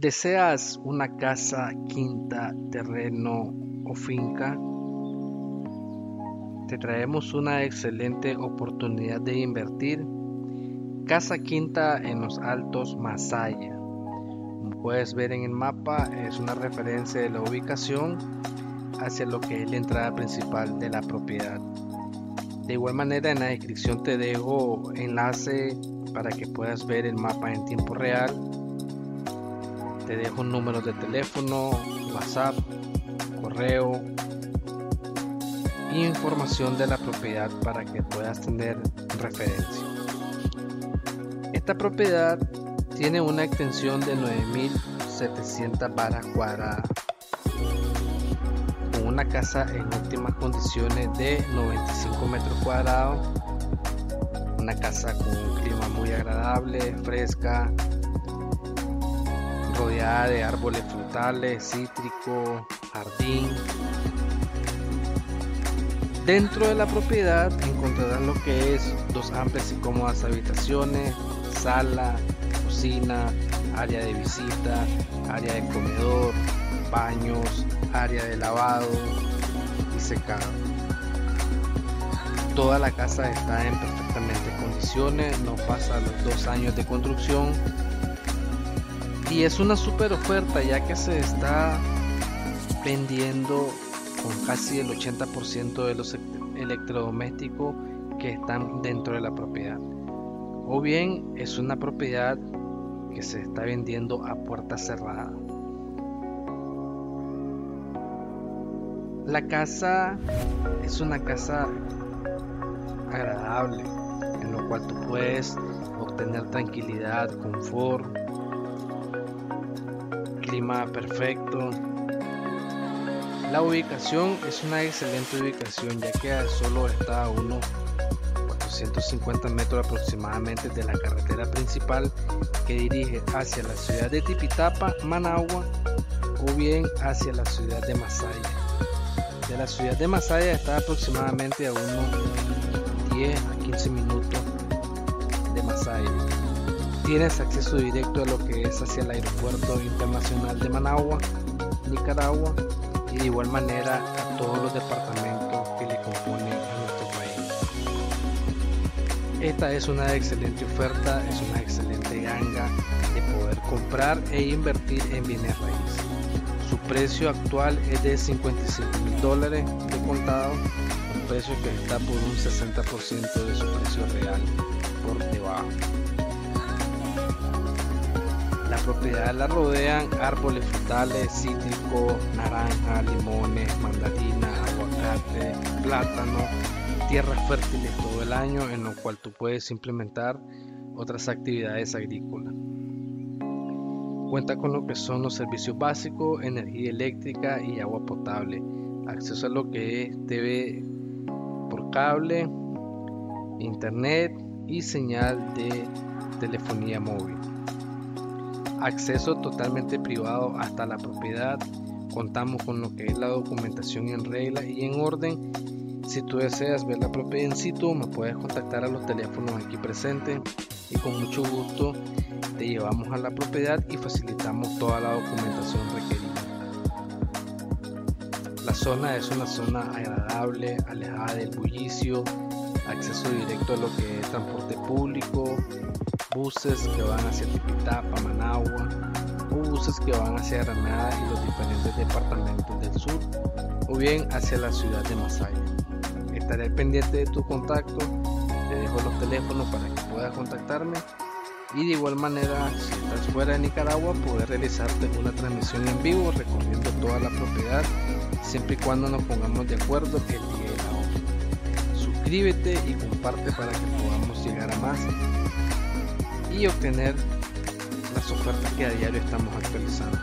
¿Deseas una casa, quinta, terreno o finca? Te traemos una excelente oportunidad de invertir. Casa Quinta en los Altos Masaya. Como puedes ver en el mapa, es una referencia de la ubicación hacia lo que es la entrada principal de la propiedad. De igual manera, en la descripción te dejo enlace para que puedas ver el mapa en tiempo real te dejo un número de teléfono, WhatsApp, correo y información de la propiedad para que puedas tener referencia. Esta propiedad tiene una extensión de 9700 varas cuadradas con una casa en óptimas condiciones de 95 metros cuadrados una casa con un clima muy agradable, fresca, rodeada de árboles frutales, cítrico, jardín. Dentro de la propiedad encontrarán lo que es dos amplias y cómodas habitaciones, sala, cocina, área de visita, área de comedor, baños, área de lavado y secado. Toda la casa está en perfectamente condiciones, no pasa los dos años de construcción y es una super oferta ya que se está vendiendo con casi el 80% de los electrodomésticos que están dentro de la propiedad. O bien es una propiedad que se está vendiendo a puerta cerrada. La casa es una casa agradable en lo cual tú puedes obtener tranquilidad, confort, perfecto. La ubicación es una excelente ubicación ya que solo está a unos 450 metros aproximadamente de la carretera principal que dirige hacia la ciudad de Tipitapa, Managua o bien hacia la ciudad de Masaya. De la ciudad de Masaya está aproximadamente a unos 10 a 15 minutos de Masaya tienes acceso directo a lo que es hacia el aeropuerto internacional de Managua, Nicaragua, y de igual manera a todos los departamentos que le componen a nuestro país. Esta es una excelente oferta, es una excelente ganga de poder comprar e invertir en bienes raíces. Su precio actual es de 55 mil dólares de contado, un precio que está por un 60% de su precio real por debajo. La propiedad la rodean árboles frutales, cítricos, naranja, limones, mandarina, aguacate, plátano, tierras fértiles todo el año en lo cual tú puedes implementar otras actividades agrícolas. Cuenta con lo que son los servicios básicos, energía eléctrica y agua potable, acceso a lo que es TV por cable, internet y señal de telefonía móvil acceso totalmente privado hasta la propiedad. Contamos con lo que es la documentación en regla y en orden. Si tú deseas ver la propiedad en situ, me puedes contactar a los teléfonos aquí presentes y con mucho gusto te llevamos a la propiedad y facilitamos toda la documentación requerida. La zona es una zona agradable, alejada del bullicio, acceso directo a lo que es transporte público, buses que van hacia Tipitapa, Managua, buses que van hacia Granada y los diferentes departamentos del sur, o bien hacia la ciudad de Masaya. Estaré pendiente de tu contacto, te dejo los teléfonos para que puedas contactarme y de igual manera si estás fuera de Nicaragua poder realizarte una transmisión en vivo recorriendo toda la propiedad siempre y cuando nos pongamos de acuerdo el día y la hora. Suscríbete y comparte para que podamos llegar a más y obtener las ofertas que a diario estamos actualizando.